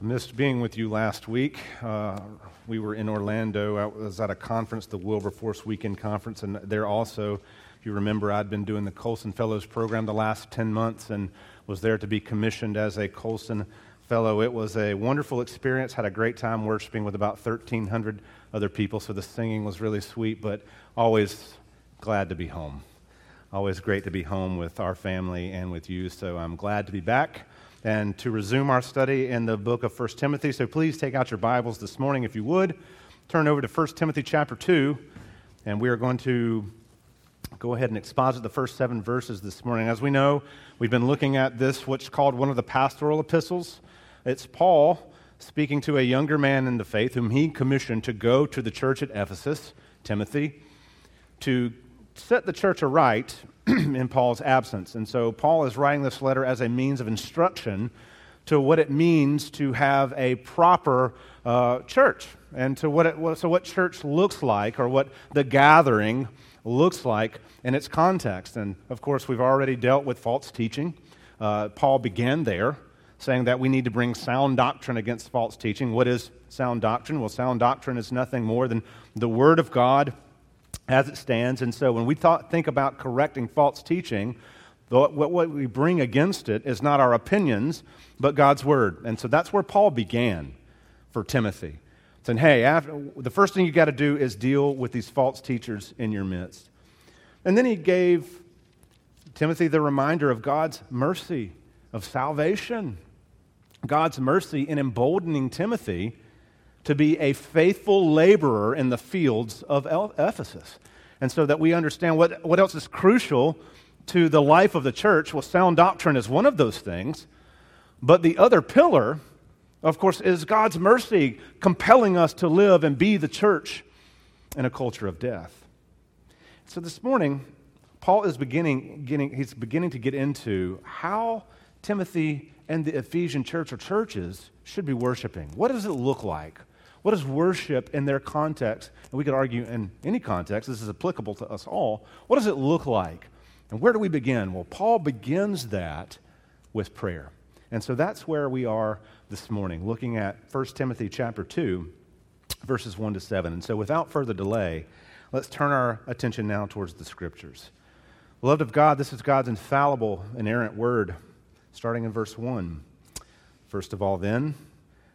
Missed being with you last week. Uh, we were in Orlando. I was at a conference, the Wilberforce Weekend Conference, and there also, if you remember, I'd been doing the Colson Fellows program the last 10 months and was there to be commissioned as a Colson Fellow. It was a wonderful experience. Had a great time worshiping with about 1,300 other people, so the singing was really sweet, but always glad to be home. Always great to be home with our family and with you, so I'm glad to be back and to resume our study in the book of 1 Timothy. So please take out your Bibles this morning if you would. Turn over to 1 Timothy chapter 2, and we are going to go ahead and exposit the first seven verses this morning. As we know, we've been looking at this, what's called one of the pastoral epistles. It's Paul speaking to a younger man in the faith whom he commissioned to go to the church at Ephesus, Timothy, to set the church aright in Paul's absence. And so Paul is writing this letter as a means of instruction to what it means to have a proper uh, church and to what, it, so what church looks like or what the gathering looks like in its context. And of course, we've already dealt with false teaching. Uh, Paul began there, saying that we need to bring sound doctrine against false teaching. What is sound doctrine? Well, sound doctrine is nothing more than the Word of God as it stands. And so when we thought, think about correcting false teaching, what, we bring against it is not our opinions, but God's word. And so that's where Paul began for Timothy. Saying, hey, after, the first thing you got to do is deal with these false teachers in your midst. And then he gave Timothy the reminder of God's mercy, of salvation. God's mercy in emboldening Timothy to be a faithful laborer in the fields of Ephesus. And so that we understand what, what else is crucial to the life of the church. Well, sound doctrine is one of those things. But the other pillar, of course, is God's mercy compelling us to live and be the church in a culture of death. So this morning, Paul is beginning, getting, he's beginning to get into how Timothy and the Ephesian church or churches should be worshiping. What does it look like? What is worship in their context? And we could argue in any context, this is applicable to us all. What does it look like? And where do we begin? Well, Paul begins that with prayer. And so that's where we are this morning, looking at 1 Timothy chapter 2, verses 1 to 7. And so without further delay, let's turn our attention now towards the scriptures. Beloved of God, this is God's infallible, inerrant word, starting in verse 1. First of all, then,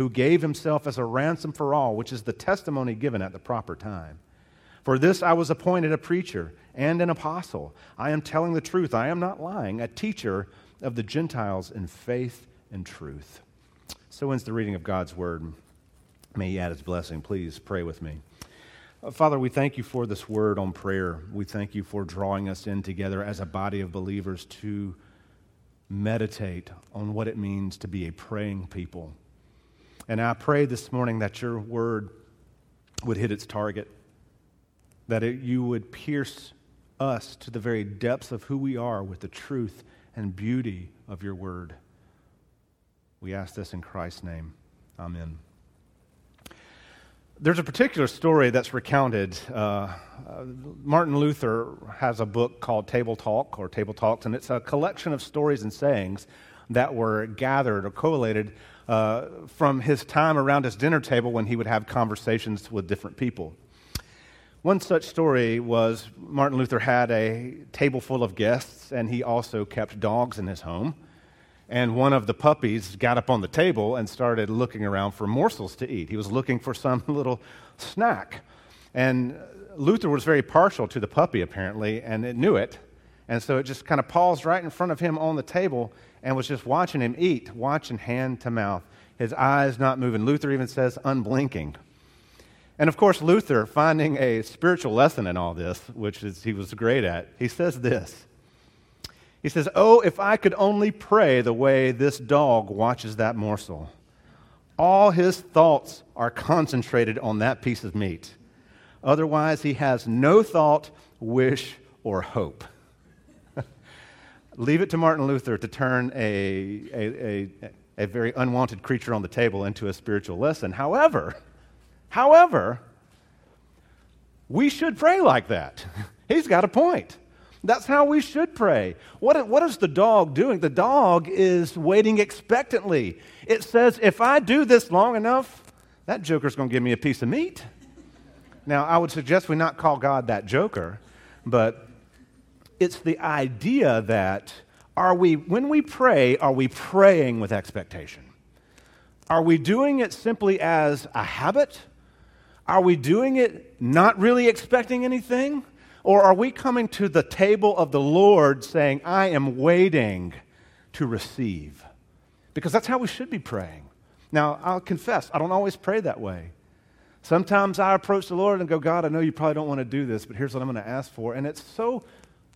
who gave himself as a ransom for all, which is the testimony given at the proper time. For this I was appointed a preacher and an apostle. I am telling the truth, I am not lying, a teacher of the Gentiles in faith and truth. So ends the reading of God's word. May He add His blessing. Please pray with me. Uh, Father, we thank you for this word on prayer. We thank you for drawing us in together as a body of believers to meditate on what it means to be a praying people. And I pray this morning that your word would hit its target, that it, you would pierce us to the very depths of who we are with the truth and beauty of your word. We ask this in Christ's name. Amen. There's a particular story that's recounted. Uh, uh, Martin Luther has a book called Table Talk or Table Talks, and it's a collection of stories and sayings that were gathered or collated uh, from his time around his dinner table when he would have conversations with different people. One such story was Martin Luther had a table full of guests, and he also kept dogs in his home. And one of the puppies got up on the table and started looking around for morsels to eat. He was looking for some little snack. And Luther was very partial to the puppy, apparently, and it knew it. And so it just kind of paused right in front of him on the table and was just watching him eat, watching hand to mouth, his eyes not moving. Luther even says unblinking. And of course, Luther, finding a spiritual lesson in all this, which is, he was great at, he says this. He says, Oh, if I could only pray the way this dog watches that morsel. All his thoughts are concentrated on that piece of meat. Otherwise, he has no thought, wish, or hope. Leave it to Martin Luther to turn a, a, a, a, very unwanted creature on the table into a spiritual lesson. However, however, we should pray like that. He's got a point. That's how we should pray. What, what is the dog doing? The dog is waiting expectantly. It says, if I do this long enough, that joker's going to give me a piece of meat. Now, I would suggest we not call God that joker, but it's the idea that are we, when we pray, are we praying with expectation? Are we doing it simply as a habit? Are we doing it not really expecting anything? Or are we coming to the table of the Lord saying, I am waiting to receive? Because that's how we should be praying. Now, I'll confess, I don't always pray that way. Sometimes I approach the Lord and go, God, I know you probably don't want to do this, but here's what I'm going to ask for. And it's so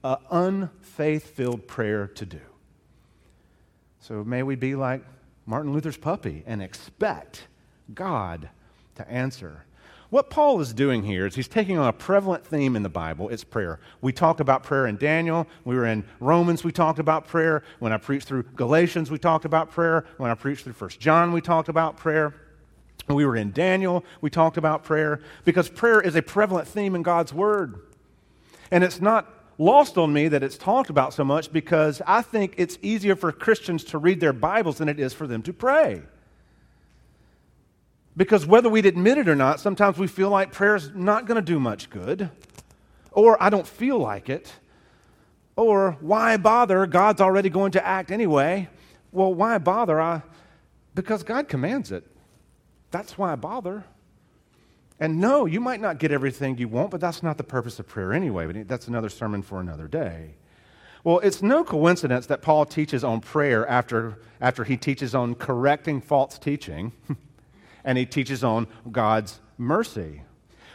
uh, unfaith filled prayer to do. So may we be like Martin Luther's puppy and expect God to answer what Paul is doing here is he's taking on a prevalent theme in the Bible. It's prayer. We talked about prayer in Daniel. We were in Romans, we talked about prayer. When I preached through Galatians, we talked about prayer. When I preached through 1 John, we talked about prayer. We were in Daniel, we talked about prayer. Because prayer is a prevalent theme in God's Word. And it's not lost on me that it's talked about so much because I think it's easier for Christians to read their Bibles than it is for them to pray. Because whether we'd admit it or not, sometimes we feel like prayer's not going to do much good, or I don't feel like it, or why bother? God's already going to act anyway. Well, why bother? I, because God commands it. That's why I bother. And no, you might not get everything you want, but that's not the purpose of prayer anyway. But that's another sermon for another day. Well, it's no coincidence that Paul teaches on prayer after, after he teaches on correcting false teaching. and he teaches on God's mercy.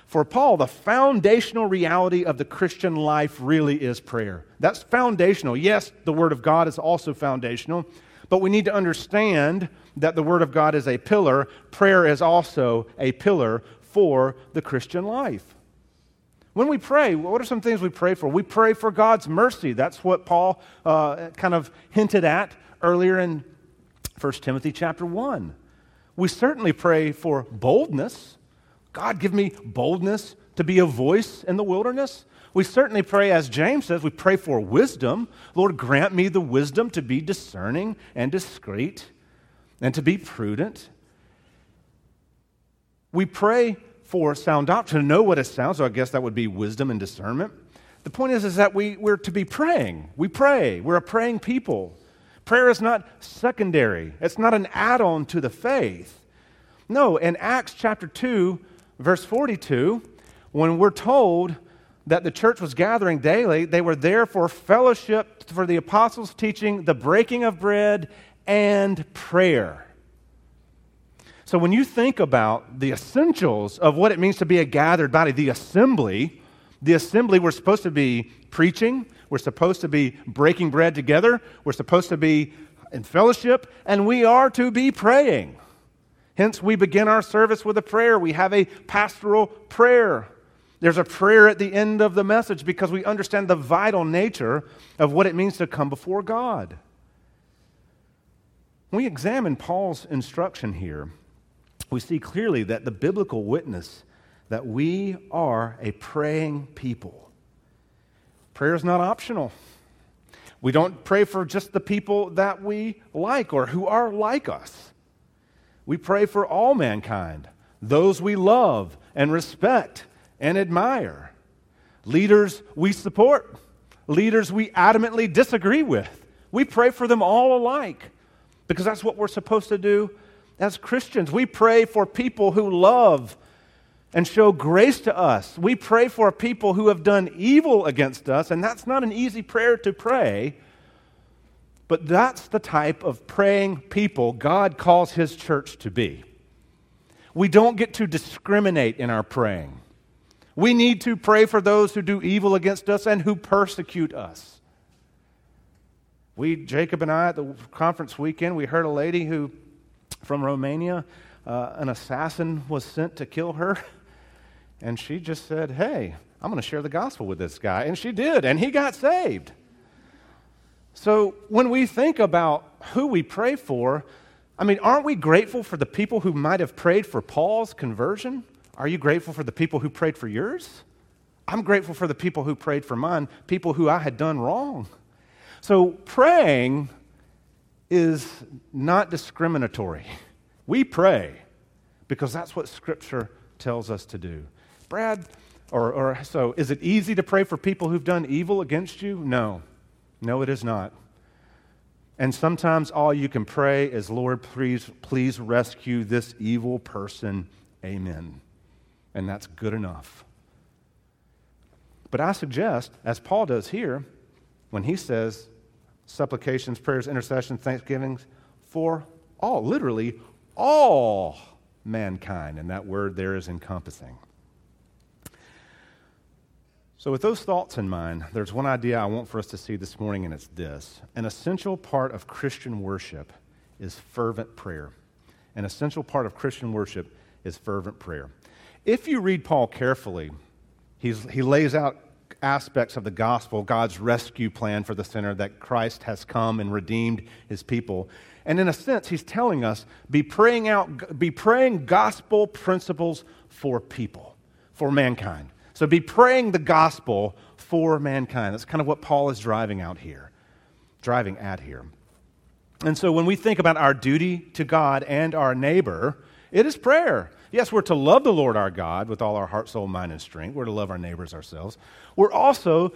For Paul, the foundational reality of the Christian life really is prayer. That's foundational. Yes, the Word of God is also foundational, but we need to understand that the Word of God is a pillar. Prayer is also a pillar for the Christian life. When we pray, what are some things we pray for? We pray for God's mercy. That's what Paul uh, kind of hinted at earlier in 1 Timothy chapter 1. We certainly pray for boldness. God, give me boldness to be a voice in the wilderness. We certainly pray, as James says, we pray for wisdom. Lord, grant me the wisdom to be discerning and discreet and to be prudent. We pray for sound doctrine, to know what it sounds, so I guess that would be wisdom and discernment. The point is, is that we, we're to be praying. We pray. We're a praying people. Prayer is not secondary, it's not an add on to the faith. No, in Acts chapter 2, verse 42, when we're told that the church was gathering daily, they were there for fellowship, for the apostles' teaching, the breaking of bread, and prayer. So when you think about the essentials of what it means to be a gathered body, the assembly, the assembly, we're supposed to be preaching, we're supposed to be breaking bread together. We're supposed to be in fellowship, and we are to be praying. Hence, we begin our service with a prayer. We have a pastoral prayer. There's a prayer at the end of the message because we understand the vital nature of what it means to come before God. When we examine Paul's instruction here, we see clearly that the biblical witness that we are a praying people. Prayer is not optional. We don't pray for just the people that we like or who are like us. We pray for all mankind, those we love and respect and admire, leaders we support, leaders we adamantly disagree with. We pray for them all alike because that's what we're supposed to do as Christians. We pray for people who love and show grace to us. We pray for people who have done evil against us, and that's not an easy prayer to pray. But that's the type of praying people God calls His church to be. We don't get to discriminate in our praying. We need to pray for those who do evil against us and who persecute us. We, Jacob and I, at the conference weekend, we heard a lady who, from Romania, uh, an assassin was sent to kill her. And she just said, Hey, I'm going to share the gospel with this guy. And she did, and he got saved. So when we think about who we pray for, I mean, aren't we grateful for the people who might have prayed for Paul's conversion? Are you grateful for the people who prayed for yours? I'm grateful for the people who prayed for mine, people who I had done wrong. So praying is not discriminatory. We pray because that's what Scripture tells us to do. Brad, or, or so, is it easy to pray for people who've done evil against you? No. No, it is not. And sometimes all you can pray is, Lord, please, please rescue this evil person. Amen. And that's good enough. But I suggest, as Paul does here, when he says supplications, prayers, intercessions, thanksgivings for all, literally all mankind. And that word there is encompassing. So, with those thoughts in mind, there's one idea I want for us to see this morning, and it's this. An essential part of Christian worship is fervent prayer. An essential part of Christian worship is fervent prayer. If you read Paul carefully, he's, he lays out aspects of the gospel, God's rescue plan for the sinner, that Christ has come and redeemed his people. And in a sense, he's telling us be praying out, be praying gospel principles for people, for mankind. So be praying the gospel for mankind. That's kind of what Paul is driving out here, driving at here. And so when we think about our duty to God and our neighbor, it is prayer. Yes, we're to love the Lord our God with all our heart, soul, mind, and strength. We're to love our neighbors ourselves. We're also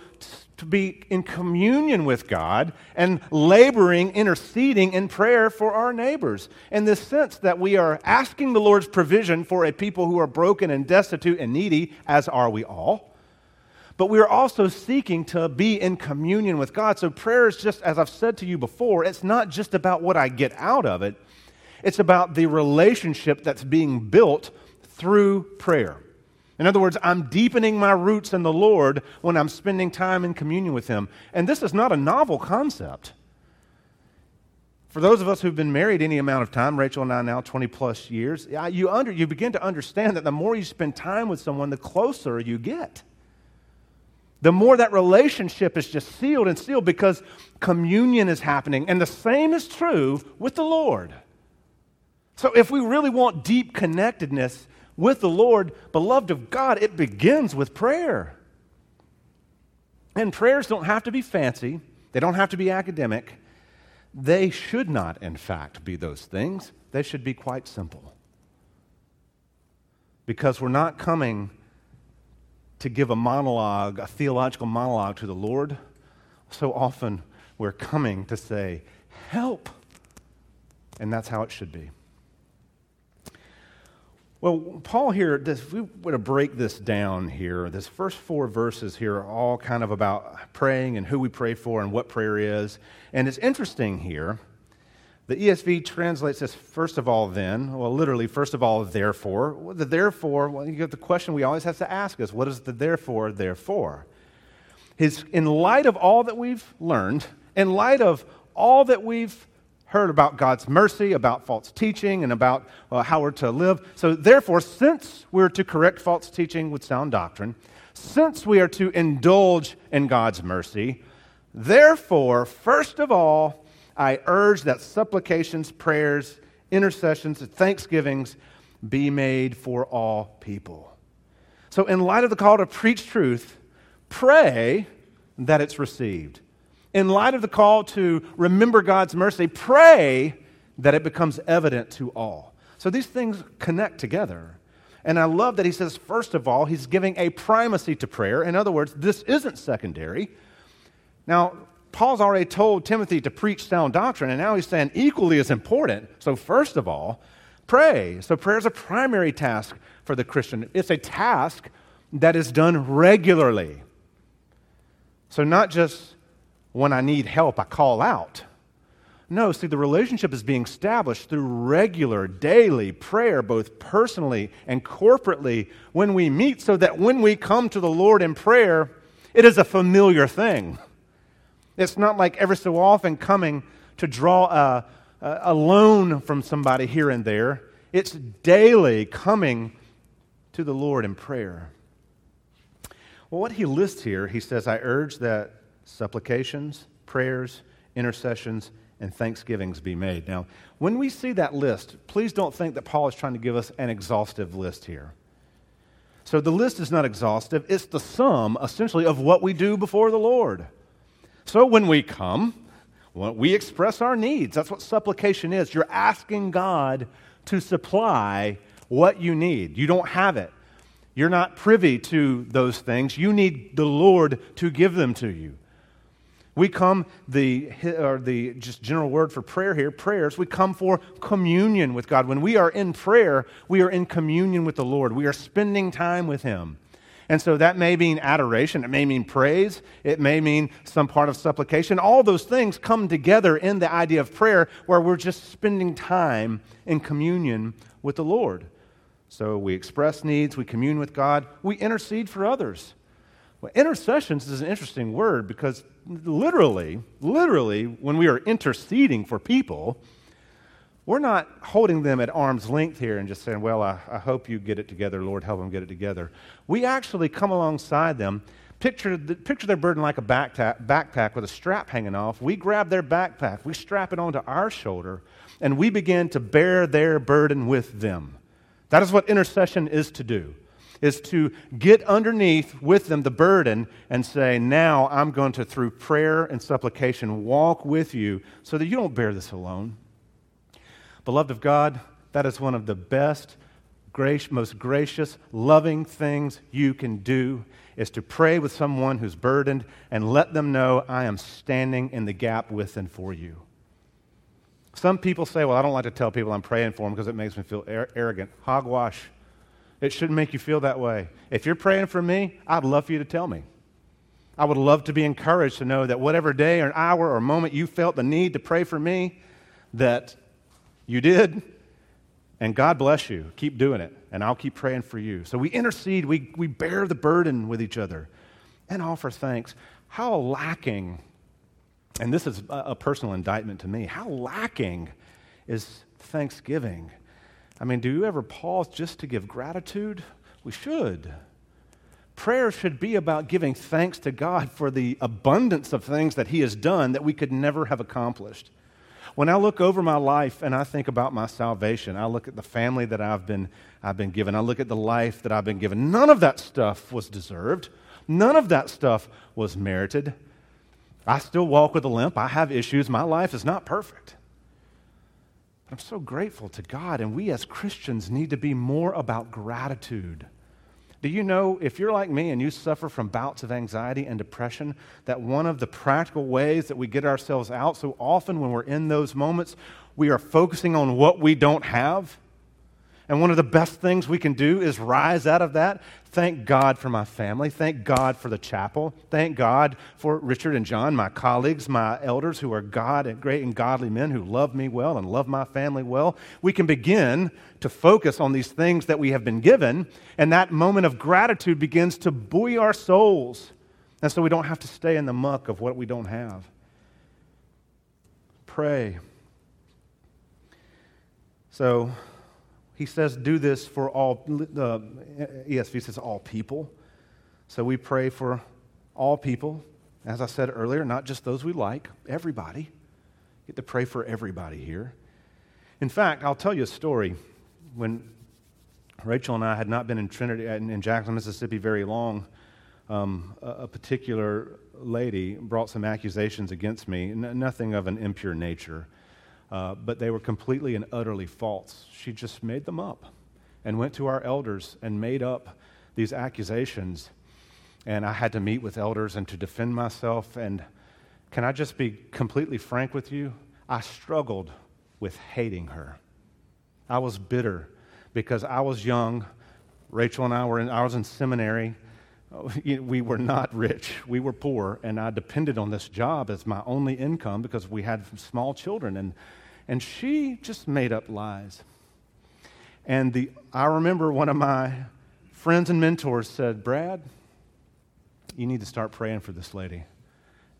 to be in communion with God and laboring, interceding in prayer for our neighbors. In this sense that we are asking the Lord's provision for a people who are broken and destitute and needy, as are we all. But we are also seeking to be in communion with God. So prayer is just, as I've said to you before, it's not just about what I get out of it it's about the relationship that's being built through prayer. In other words, I'm deepening my roots in the Lord when I'm spending time in communion with Him. And this is not a novel concept. For those of us who've been married any amount of time, Rachel and I now 20 plus years, you, under, you begin to understand that the more you spend time with someone, the closer you get. The more that relationship is just sealed and sealed because communion is happening. And the same is true with the Lord. So, if we really want deep connectedness with the Lord, beloved of God, it begins with prayer. And prayers don't have to be fancy, they don't have to be academic. They should not, in fact, be those things. They should be quite simple. Because we're not coming to give a monologue, a theological monologue to the Lord. So often we're coming to say, Help! And that's how it should be. Well, Paul here, if we were to break this down here, this first four verses here are all kind of about praying and who we pray for and what prayer is. And it's interesting here. The ESV translates this first of all, then, well, literally, first of all, therefore. The therefore, well, you get the question we always have to ask us what is the therefore, therefore? His, in light of all that we've learned, in light of all that we've heard about God's mercy, about false teaching, and about uh, how we're to live. So, therefore, since we're to correct false teaching with sound doctrine, since we are to indulge in God's mercy, therefore, first of all, I urge that supplications, prayers, intercessions, thanksgivings be made for all people. So, in light of the call to preach truth, pray that it's received in light of the call to remember God's mercy, pray that it becomes evident to all. So these things connect together. And I love that he says, first of all, he's giving a primacy to prayer. In other words, this isn't secondary. Now, Paul's already told Timothy to preach sound doctrine, and now he's saying equally as important. So, first of all, pray. So, prayer is a primary task for the Christian, it's a task that is done regularly. So, not just when I need help, I call out. No, see, the relationship is being established through regular, daily prayer, both personally and corporately, when we meet, so that when we come to the Lord in prayer, it is a familiar thing. It's not like ever so often coming to draw a, a loan from somebody here and there. It's daily coming to the Lord in prayer. Well, what he lists here, he says, I urge that supplications, prayers, intercessions, and thanksgivings be made. Now, when we see that list, please don't think that Paul is trying to give us an exhaustive list here. So the list is not exhaustive, it's the sum, essentially, of what we do before the Lord. So when we come, we express our needs. That's what supplication is. You're asking God to supply what you need. You don't have it. You're not privy to those things. You need the Lord to give them to you. We come, the, or the just general word for prayer here, prayers, we come for communion with God. When we are in prayer, we are in communion with the Lord. We are spending time with Him. And so that may mean adoration, it may mean praise, it may mean some part of supplication. All those things come together in the idea of prayer where we're just spending time in communion with the Lord. So we express needs, we commune with God, we intercede for others. Well, intercessions is an interesting word because literally, literally, when we are interceding for people, we're not holding them at arm's length here and just saying, Well, I, I hope you get it together. Lord, help them get it together. We actually come alongside them. Picture, the, picture their burden like a backpack, backpack with a strap hanging off. We grab their backpack, we strap it onto our shoulder, and we begin to bear their burden with them. That is what intercession is to do is to get underneath with them the burden and say, Now I'm going to, through prayer and supplication, walk with you so that you don't bear this alone. Beloved of God, that is one of the best, most gracious, loving things you can do is to pray with someone who's burdened and let them know I am standing in the gap with and for you. Some people say, Well, I don't like to tell people I'm praying for them because it makes me feel arrogant. Hogwash. It shouldn't make you feel that way. If you're praying for me, I'd love for you to tell me. I would love to be encouraged to know that whatever day or an hour or moment you felt the need to pray for me, that you did. And God bless you. Keep doing it. And I'll keep praying for you. So we intercede, we, we bear the burden with each other and offer thanks. How lacking, and this is a personal indictment to me, how lacking is thanksgiving I mean, do you ever pause just to give gratitude? We should. Prayer should be about giving thanks to God for the abundance of things that He has done that we could never have accomplished. When I look over my life and I think about my salvation, I look at the family that I've been, I've been given, I look at the life that I've been given. None of that stuff was deserved, none of that stuff was merited. I still walk with a limp, I have issues, my life is not perfect. I'm so grateful to God, and we as Christians need to be more about gratitude. Do you know, if you're like me and you suffer from bouts of anxiety and depression, that one of the practical ways that we get ourselves out so often when we're in those moments, we are focusing on what we don't have? And one of the best things we can do is rise out of that. Thank God for my family. Thank God for the chapel. Thank God for Richard and John, my colleagues, my elders who are God and great and godly men who love me well and love my family well. We can begin to focus on these things that we have been given, and that moment of gratitude begins to buoy our souls. And so we don't have to stay in the muck of what we don't have. Pray. So, he says, do this for all, uh, ESV says all people. So we pray for all people. As I said earlier, not just those we like, everybody. Get to pray for everybody here. In fact, I'll tell you a story. When Rachel and I had not been in Trinity, in Jackson, Mississippi, very long, um, a, a, particular lady brought some accusations against me, n- nothing of an impure nature. Uh, but they were completely and utterly false. She just made them up and went to our elders and made up these accusations. And I had to meet with elders and to defend myself. And can I just be completely frank with you? I struggled with hating her. I was bitter because I was young. Rachel and I were in, I was in seminary. We were not rich. We were poor. And I depended on this job as my only income because we had small children. And and she just made up lies. And the, I remember one of my friends and mentors said, Brad, you need to start praying for this lady.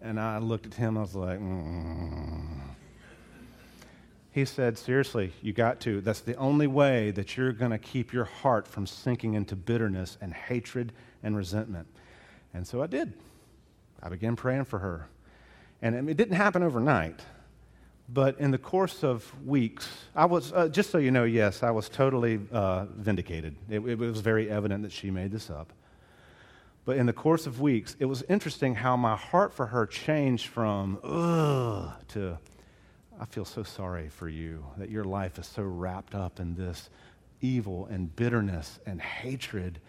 And I looked at him, I was like, mm. He said, Seriously, you got to. That's the only way that you're going to keep your heart from sinking into bitterness and hatred and resentment. And so I did. I began praying for her. And it didn't happen overnight, but in the course of weeks, I was, uh, just so you know, yes, I was totally uh, vindicated. It, it was very evident that she made this up. But in the course of weeks, it was interesting how my heart for her changed from, ugh, to, I feel so sorry for you that your life is so wrapped up in this evil and bitterness and hatred,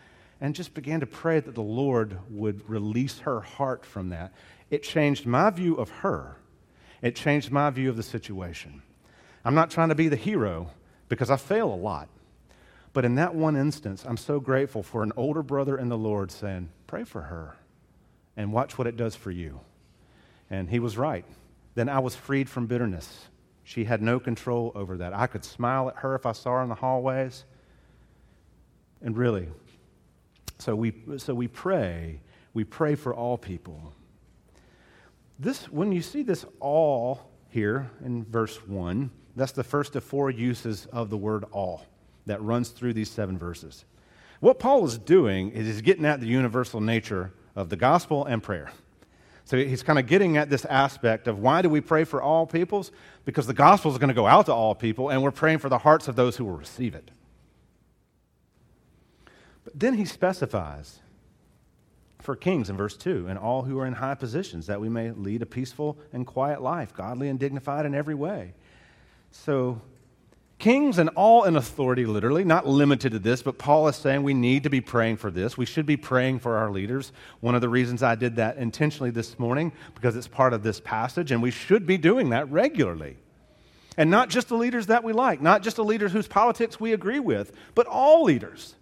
and just began to pray that the Lord would release her heart from that. It changed my view of her, it changed my view of the situation. I'm not trying to be the hero because I fail a lot. But in that one instance, I'm so grateful for an older brother in the Lord saying, Pray for her and watch what it does for you. And he was right. Then I was freed from bitterness. She had no control over that. I could smile at her if I saw her in the hallways. And really, so we, so we pray. We pray for all people. This, when you see this all here in verse 1, that's the first of four uses of the word all that runs through these seven verses. What Paul is doing is he's getting at the universal nature of the gospel and prayer. So he's kind of getting at this aspect of why do we pray for all peoples? Because the gospel is going to go out to all people, and we're praying for the hearts of those who will receive it. But then he specifies for kings in verse 2 and all who are in high positions, that we may lead a peaceful and quiet life, godly and dignified in every way. So Kings and all in authority, literally, not limited to this, but Paul is saying we need to be praying for this. We should be praying for our leaders. One of the reasons I did that intentionally this morning, because it's part of this passage, and we should be doing that regularly. And not just the leaders that we like, not just the leaders whose politics we agree with, but all leaders.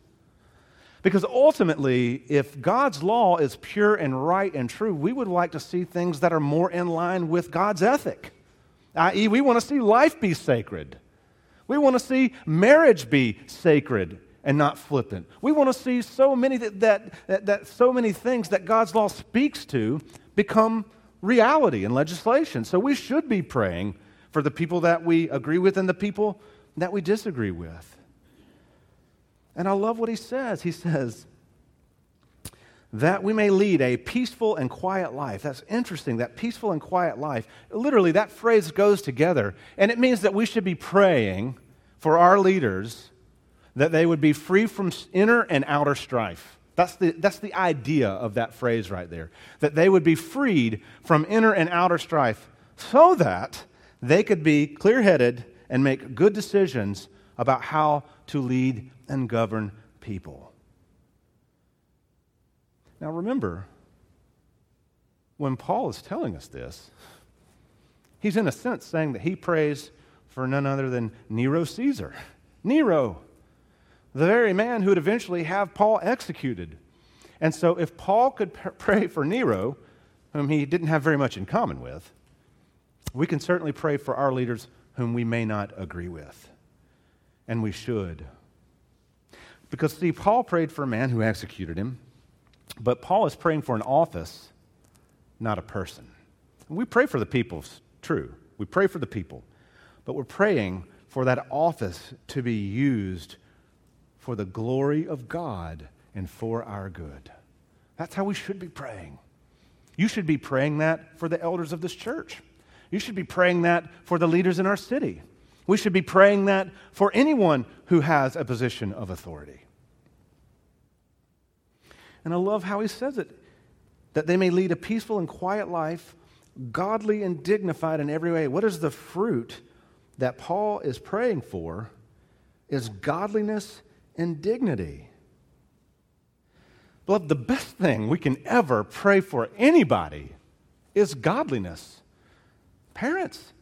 Because ultimately, if God's law is pure and right and true, we would like to see things that are more in line with God's ethic, i.e., we want to see life be sacred. We want to see marriage be sacred and not flippant. We want to see so many that, that, that, that, so many things that God's law speaks to become reality and legislation. So we should be praying for the people that we agree with and the people that we disagree with. And I love what he says. He says, that we may lead a peaceful and quiet life. That's interesting, that peaceful and quiet life. Literally, that phrase goes together, and it means that we should be praying for our leaders that they would be free from inner and outer strife. That's the, that's the idea of that phrase right there. That they would be freed from inner and outer strife so that they could be clear headed and make good decisions about how to lead and govern people. Now remember, when Paul is telling us this, he's in a sense saying that he prays for none other than Nero Caesar. Nero, the very man who would eventually have Paul executed. And so, if Paul could pray for Nero, whom he didn't have very much in common with, we can certainly pray for our leaders whom we may not agree with. And we should. Because, see, Paul prayed for a man who executed him. But Paul is praying for an office, not a person. we pray for the people, true. We pray for the people. But we're praying for that office to be used for the glory of God and for our good. That's how we should be praying. You should be praying that for the elders of this church. You should be praying that for the leaders in our city. We should be praying that for anyone who has a position of authority. And I love how he says it that they may lead a peaceful and quiet life, godly and dignified in every way. What is the fruit that Paul is praying for? Is godliness and dignity. Beloved, the best thing we can ever pray for anybody is godliness. Parents,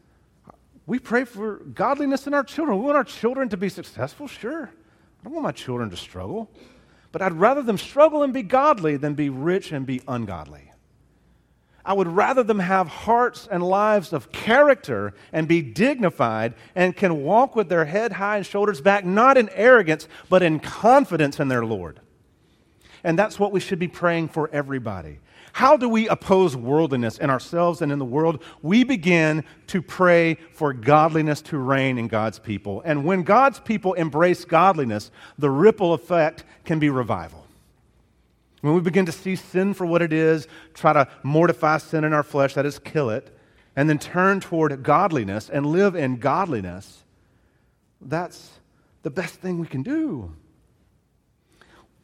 we pray for godliness in our children. We want our children to be successful, sure. I don't want my children to struggle. But I'd rather them struggle and be godly than be rich and be ungodly. I would rather them have hearts and lives of character and be dignified and can walk with their head high and shoulders back, not in arrogance, but in confidence in their Lord. And that's what we should be praying for everybody. How do we oppose worldliness in ourselves and in the world? We begin to pray for godliness to reign in God's people. And when God's people embrace godliness, the ripple effect can be revival. When we begin to see sin for what it is, try to mortify sin in our flesh, that is, kill it, and then turn toward godliness and live in godliness, that's the best thing we can do.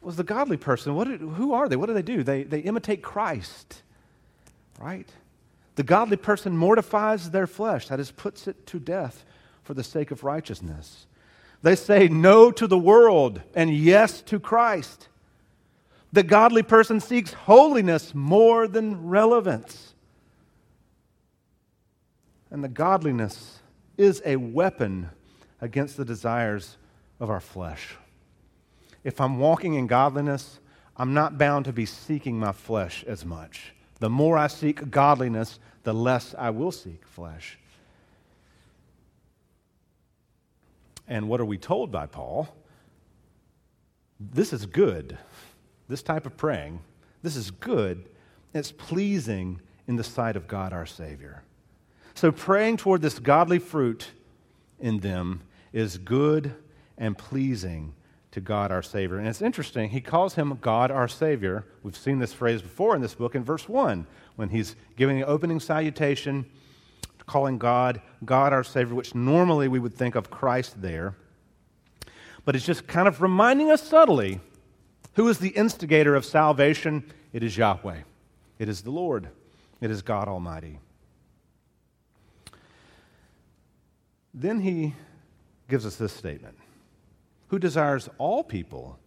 Was the godly person, what did, who are they? What do they do? They, they imitate Christ, right? The godly person mortifies their flesh, that is, puts it to death for the sake of righteousness. They say no to the world and yes to Christ. The godly person seeks holiness more than relevance. And the godliness is a weapon against the desires of our flesh. If I'm walking in godliness, I'm not bound to be seeking my flesh as much. The more I seek godliness, the less I will seek flesh. And what are we told by Paul? This is good this type of praying, this is good. It's pleasing in the sight of God our Savior. So praying toward this godly fruit in them is good and pleasing to God our Savior. And it's interesting, he calls him God our Savior. We've seen this phrase before in this book in verse 1 when he's giving the opening salutation, calling God God our Savior, which normally we would think of Christ there. But it's just kind of reminding us subtly who is the instigator of salvation? It is Yahweh. It is the Lord. It is God Almighty. Then he gives us this statement Who desires all people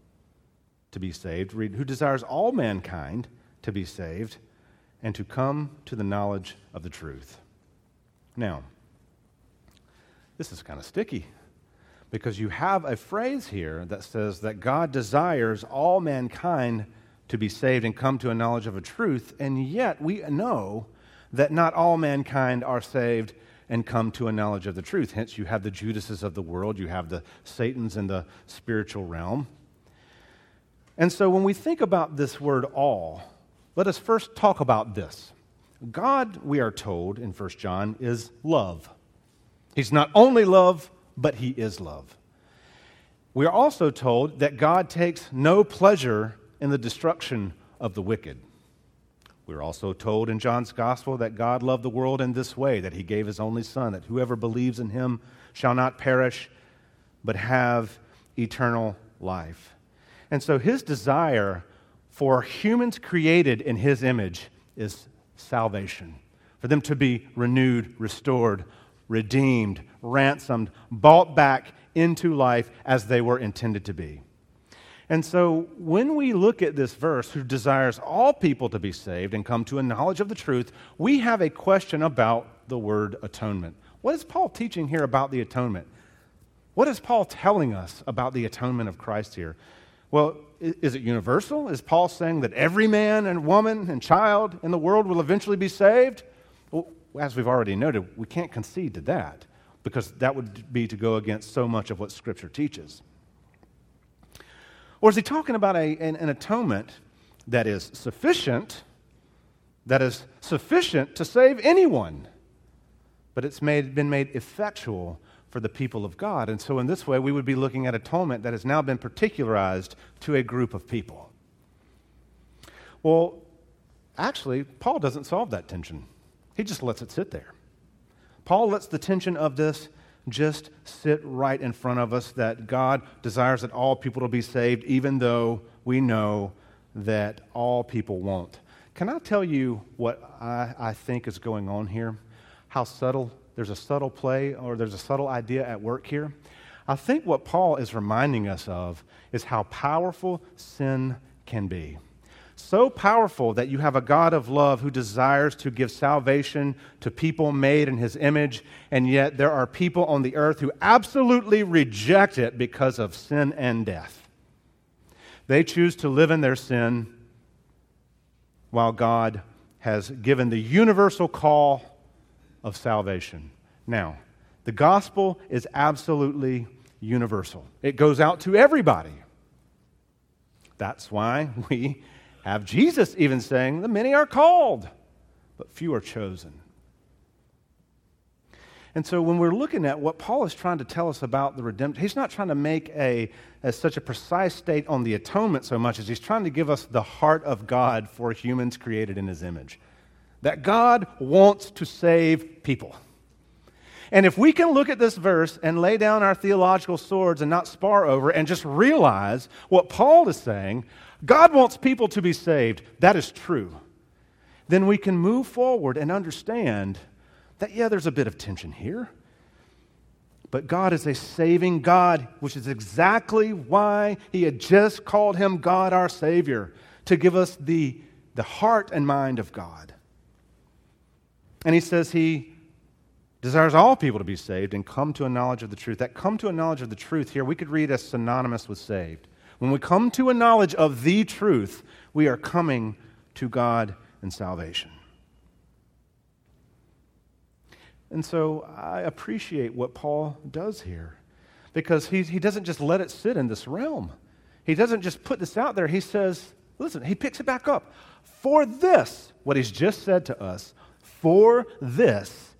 to be saved? Read, who desires all mankind to be saved and to come to the knowledge of the truth. Now, this is kind of sticky because you have a phrase here that says that God desires all mankind to be saved and come to a knowledge of a truth, and yet we know that not all mankind are saved and come to a knowledge of the truth. Hence, you have the Judases of the world, you have the Satans in the spiritual realm. And so, when we think about this word all, let us first talk about this. God, we are told in 1 John, is love. He's not only love, but he is love. We are also told that God takes no pleasure in the destruction of the wicked. We're also told in John's gospel that God loved the world in this way that he gave his only Son, that whoever believes in him shall not perish, but have eternal life. And so his desire for humans created in his image is salvation, for them to be renewed, restored, redeemed, ransomed, bought back into life as they were intended to be. And so when we look at this verse, who desires all people to be saved and come to a knowledge of the truth, we have a question about the word atonement. What is Paul teaching here about the atonement? What is Paul telling us about the atonement of Christ here? Well, is it universal? Is Paul saying that every man and woman and child in the world will eventually be saved? Well, as we've already noted, we can't concede to that because that would be to go against so much of what Scripture teaches. Or is he talking about a, an, an atonement that is sufficient, that is sufficient to save anyone, but it's made, been made effectual for the people of God? And so, in this way, we would be looking at atonement that has now been particularized to a group of people. Well, actually, Paul doesn't solve that tension. He just lets it sit there. Paul lets the tension of this just sit right in front of us that God desires that all people to be saved, even though we know that all people won't. Can I tell you what I, I think is going on here? How subtle, there's a subtle play or there's a subtle idea at work here. I think what Paul is reminding us of is how powerful sin can be so powerful that you have a God of love who desires to give salvation to people made in his image, and yet there are people on the earth who absolutely reject it because of sin and death. They choose to live in their sin while God has given the universal call of salvation. Now, the gospel is absolutely universal, it goes out to everybody. That's why we have Jesus even saying, The many are called, but few are chosen. And so when we're looking at what Paul is trying to tell us about the redemption, he's not trying to make a, a, such a precise state on the atonement so much as he's trying to give us the heart of God for humans created in his image. That God wants to save people. And if we can look at this verse and lay down our theological swords and not spar over and just realize what Paul is saying, God wants people to be saved. That is true. Then we can move forward and understand that, yeah, there's a bit of tension here. But God is a saving God, which is exactly why He had just called Him God our Savior, to give us the, the heart and mind of God. And He says He desires all people to be saved and come to a knowledge of the truth. That come to a knowledge of the truth here, we could read as synonymous with saved. When we come to a knowledge of the truth, we are coming to God and salvation. And so I appreciate what Paul does here because he, he doesn't just let it sit in this realm. He doesn't just put this out there. He says, listen, he picks it back up. For this, what he's just said to us, for this,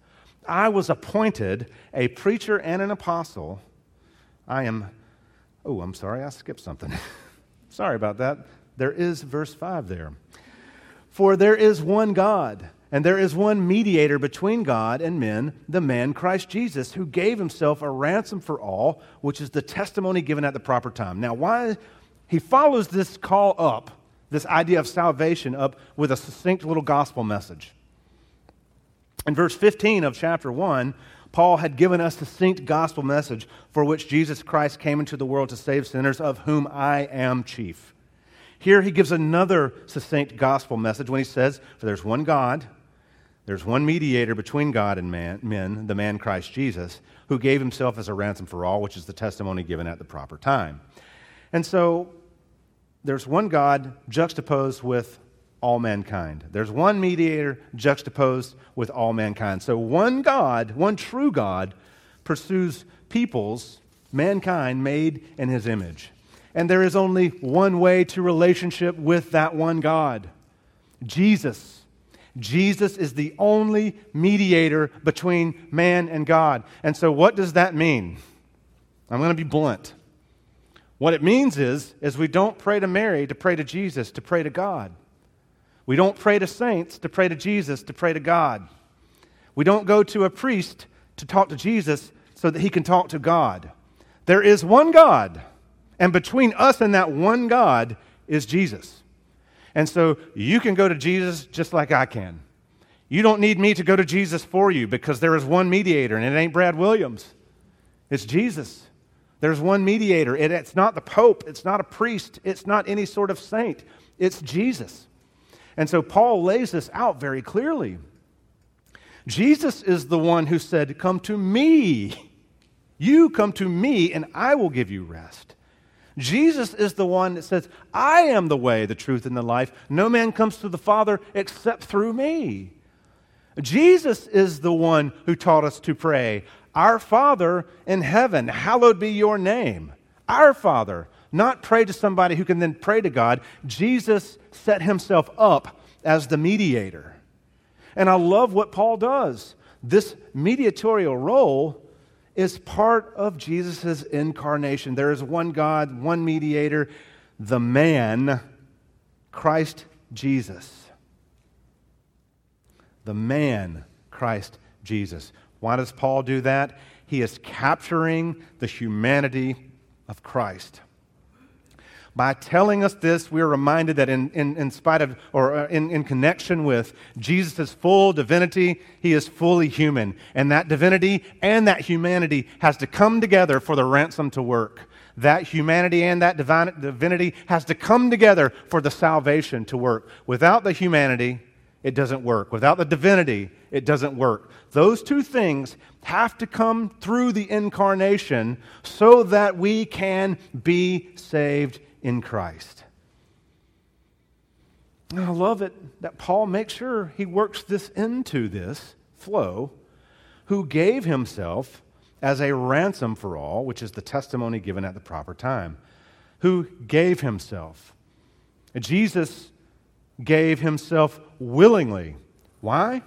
I was appointed a preacher and an apostle. I am, oh, I'm sorry, I skipped something. sorry about that. There is verse 5 there. For there is one God and there is one mediator between God and men, the man Christ Jesus, who gave himself a ransom for all, which is the testimony given at the proper time. Now, why he follows this call up, this idea of salvation up with a succinct little gospel message. In verse 15 of chapter 1, Paul had given us succinct gospel message for which Jesus Christ came into the world to save sinners, of whom I am chief. Here he gives another succinct gospel message when he says, For there's one God there's one mediator between God and man, men, the man Christ Jesus, who gave himself as a ransom for all, which is the testimony given at the proper time. And so there's one God juxtaposed with all mankind. There's one mediator juxtaposed with all mankind. So one God, one true God, pursues peoples, mankind made in his image. And there is only one way to relationship with that one God Jesus. Jesus is the only mediator between man and God. And so, what does that mean? I'm going to be blunt. What it means is, is we don't pray to Mary to pray to Jesus, to pray to God. We don't pray to saints to pray to Jesus, to pray to God. We don't go to a priest to talk to Jesus so that he can talk to God. There is one God, and between us and that one God is Jesus. And so you can go to Jesus just like I can. You don't need me to go to Jesus for you because there is one mediator, and it ain't Brad Williams. It's Jesus. There's one mediator. It, it's not the Pope, it's not a priest, it's not any sort of saint. It's Jesus. And so Paul lays this out very clearly. Jesus is the one who said, Come to me. You come to me, and I will give you rest. Jesus is the one that says, I am the way, the truth, and the life. No man comes to the Father except through me. Jesus is the one who taught us to pray, Our Father in heaven, hallowed be your name. Our Father, not pray to somebody who can then pray to God. Jesus set himself up as the mediator. And I love what Paul does. This mediatorial role is part of Jesus' incarnation. There is one God, one mediator, the man, Christ Jesus. The man, Christ Jesus. Why does Paul do that? He is capturing the humanity of Christ. By telling us this, we are reminded that in, in, in spite of, or uh, in, in connection with Jesus' full divinity, he is fully human. And that divinity and that humanity has to come together for the ransom to work. That humanity and that divine, divinity has to come together for the salvation to work. Without the humanity, it doesn't work. Without the divinity, it doesn't work. Those two things have to come through the incarnation so that we can be saved in Christ. And I love it that Paul makes sure he works this into this flow, who gave himself as a ransom for all, which is the testimony given at the proper time. Who gave himself. Jesus gave himself willingly. Why?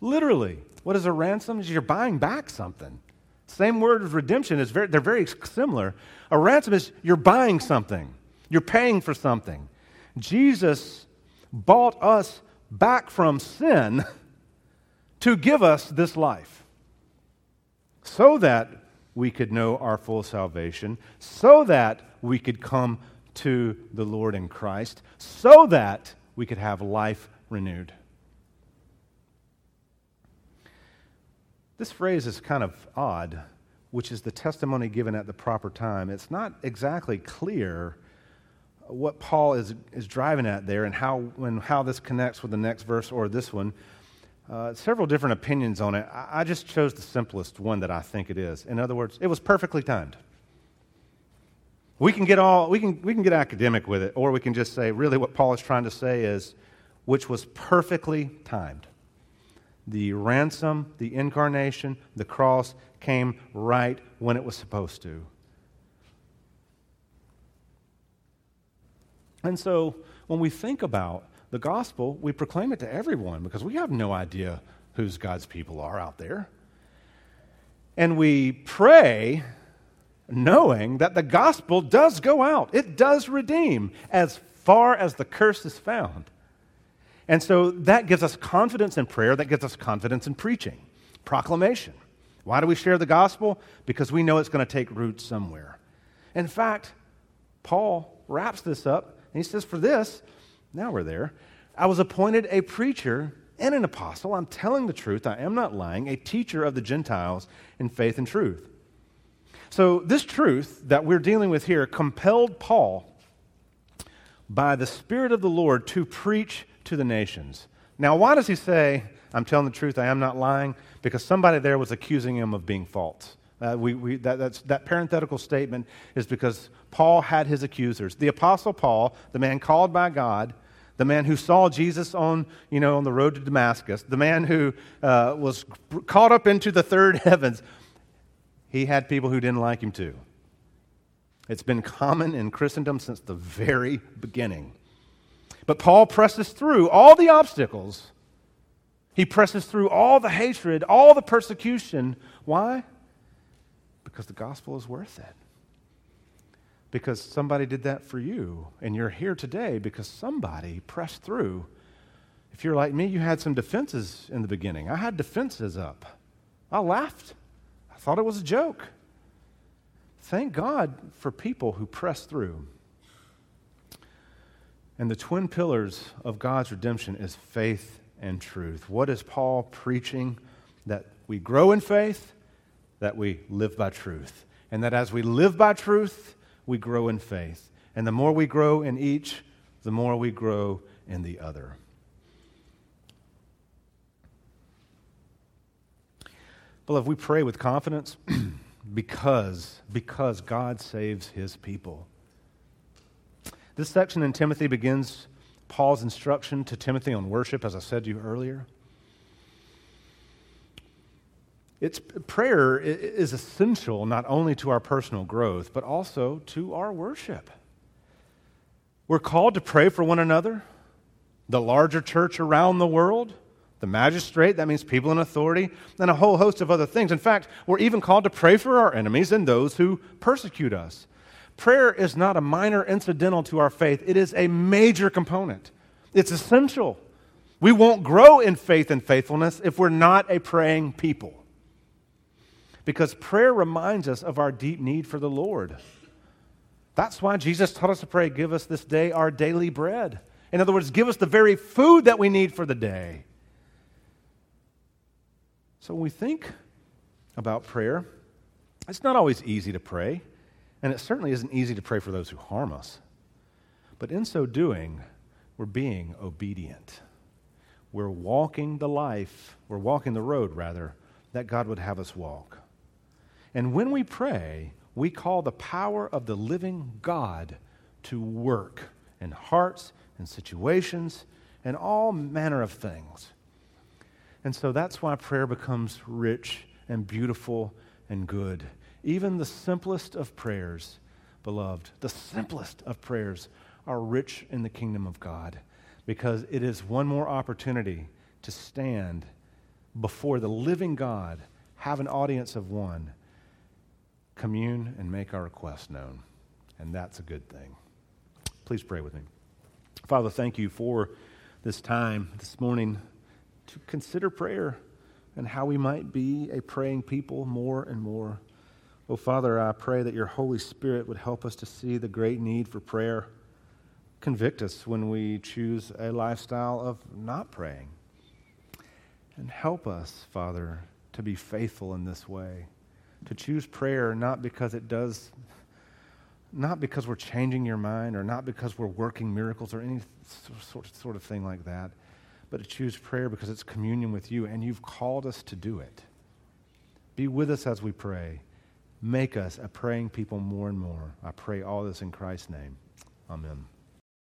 Literally. What is a ransom? Is you're buying back something. Same word as redemption is very, they're very similar. A ransom is you're buying something. You're paying for something. Jesus bought us back from sin to give us this life so that we could know our full salvation, so that we could come to the Lord in Christ, so that we could have life renewed. This phrase is kind of odd, which is the testimony given at the proper time. It's not exactly clear what Paul is, is driving at there and how, and how this connects with the next verse or this one. Uh, several different opinions on it. I, I just chose the simplest one that I think it is. In other words, it was perfectly timed. We can get all we can we can get academic with it, or we can just say really what Paul is trying to say is, which was perfectly timed. The ransom, the incarnation, the cross came right when it was supposed to. And so when we think about the gospel, we proclaim it to everyone because we have no idea whose God's people are out there. And we pray knowing that the gospel does go out, it does redeem as far as the curse is found. And so that gives us confidence in prayer, that gives us confidence in preaching, proclamation. Why do we share the gospel? Because we know it's going to take root somewhere. In fact, Paul wraps this up and he says, For this, now we're there, I was appointed a preacher and an apostle. I'm telling the truth, I am not lying, a teacher of the Gentiles in faith and truth. So, this truth that we're dealing with here compelled Paul by the Spirit of the Lord to preach to the nations. Now, why does he say, I'm telling the truth, I am not lying? Because somebody there was accusing him of being false. Uh, we, we, that, that parenthetical statement is because Paul had his accusers. The Apostle Paul, the man called by God, the man who saw Jesus on, you know, on the road to Damascus, the man who uh, was caught up into the third heavens, he had people who didn't like him too. It's been common in Christendom since the very beginning. But Paul presses through all the obstacles. He presses through all the hatred, all the persecution. Why? Because the gospel is worth it. Because somebody did that for you, and you're here today because somebody pressed through. If you're like me, you had some defenses in the beginning. I had defenses up. I laughed. I thought it was a joke. Thank God for people who press through. And the twin pillars of God's redemption is faith and truth. What is Paul preaching? That we grow in faith, that we live by truth. And that as we live by truth, we grow in faith. And the more we grow in each, the more we grow in the other. Beloved, we pray with confidence because, because God saves his people. This section in Timothy begins Paul's instruction to Timothy on worship, as I said to you earlier. It's, prayer is essential not only to our personal growth, but also to our worship. We're called to pray for one another, the larger church around the world, the magistrate, that means people in authority, and a whole host of other things. In fact, we're even called to pray for our enemies and those who persecute us. Prayer is not a minor incidental to our faith, it is a major component. It's essential. We won't grow in faith and faithfulness if we're not a praying people. Because prayer reminds us of our deep need for the Lord. That's why Jesus taught us to pray, Give us this day our daily bread. In other words, give us the very food that we need for the day. So when we think about prayer, it's not always easy to pray. And it certainly isn't easy to pray for those who harm us. But in so doing, we're being obedient. We're walking the life, we're walking the road, rather, that God would have us walk. And when we pray, we call the power of the living God to work in hearts and situations and all manner of things. And so that's why prayer becomes rich and beautiful and good. Even the simplest of prayers, beloved, the simplest of prayers are rich in the kingdom of God because it is one more opportunity to stand before the living God, have an audience of one, commune, and make our requests known. And that's a good thing. Please pray with me. Father, thank you for this time this morning to consider prayer and how we might be a praying people more and more. Oh, Father, I pray that your Holy Spirit would help us to see the great need for prayer. Convict us when we choose a lifestyle of not praying. And help us, Father, to be faithful in this way, to choose prayer not because it does, not because we're changing your mind or not because we're working miracles or any sort, sort of thing like that but to choose prayer because it's communion with you, and you've called us to do it. Be with us as we pray. Make us a praying people more and more. I pray all this in Christ's name. Amen.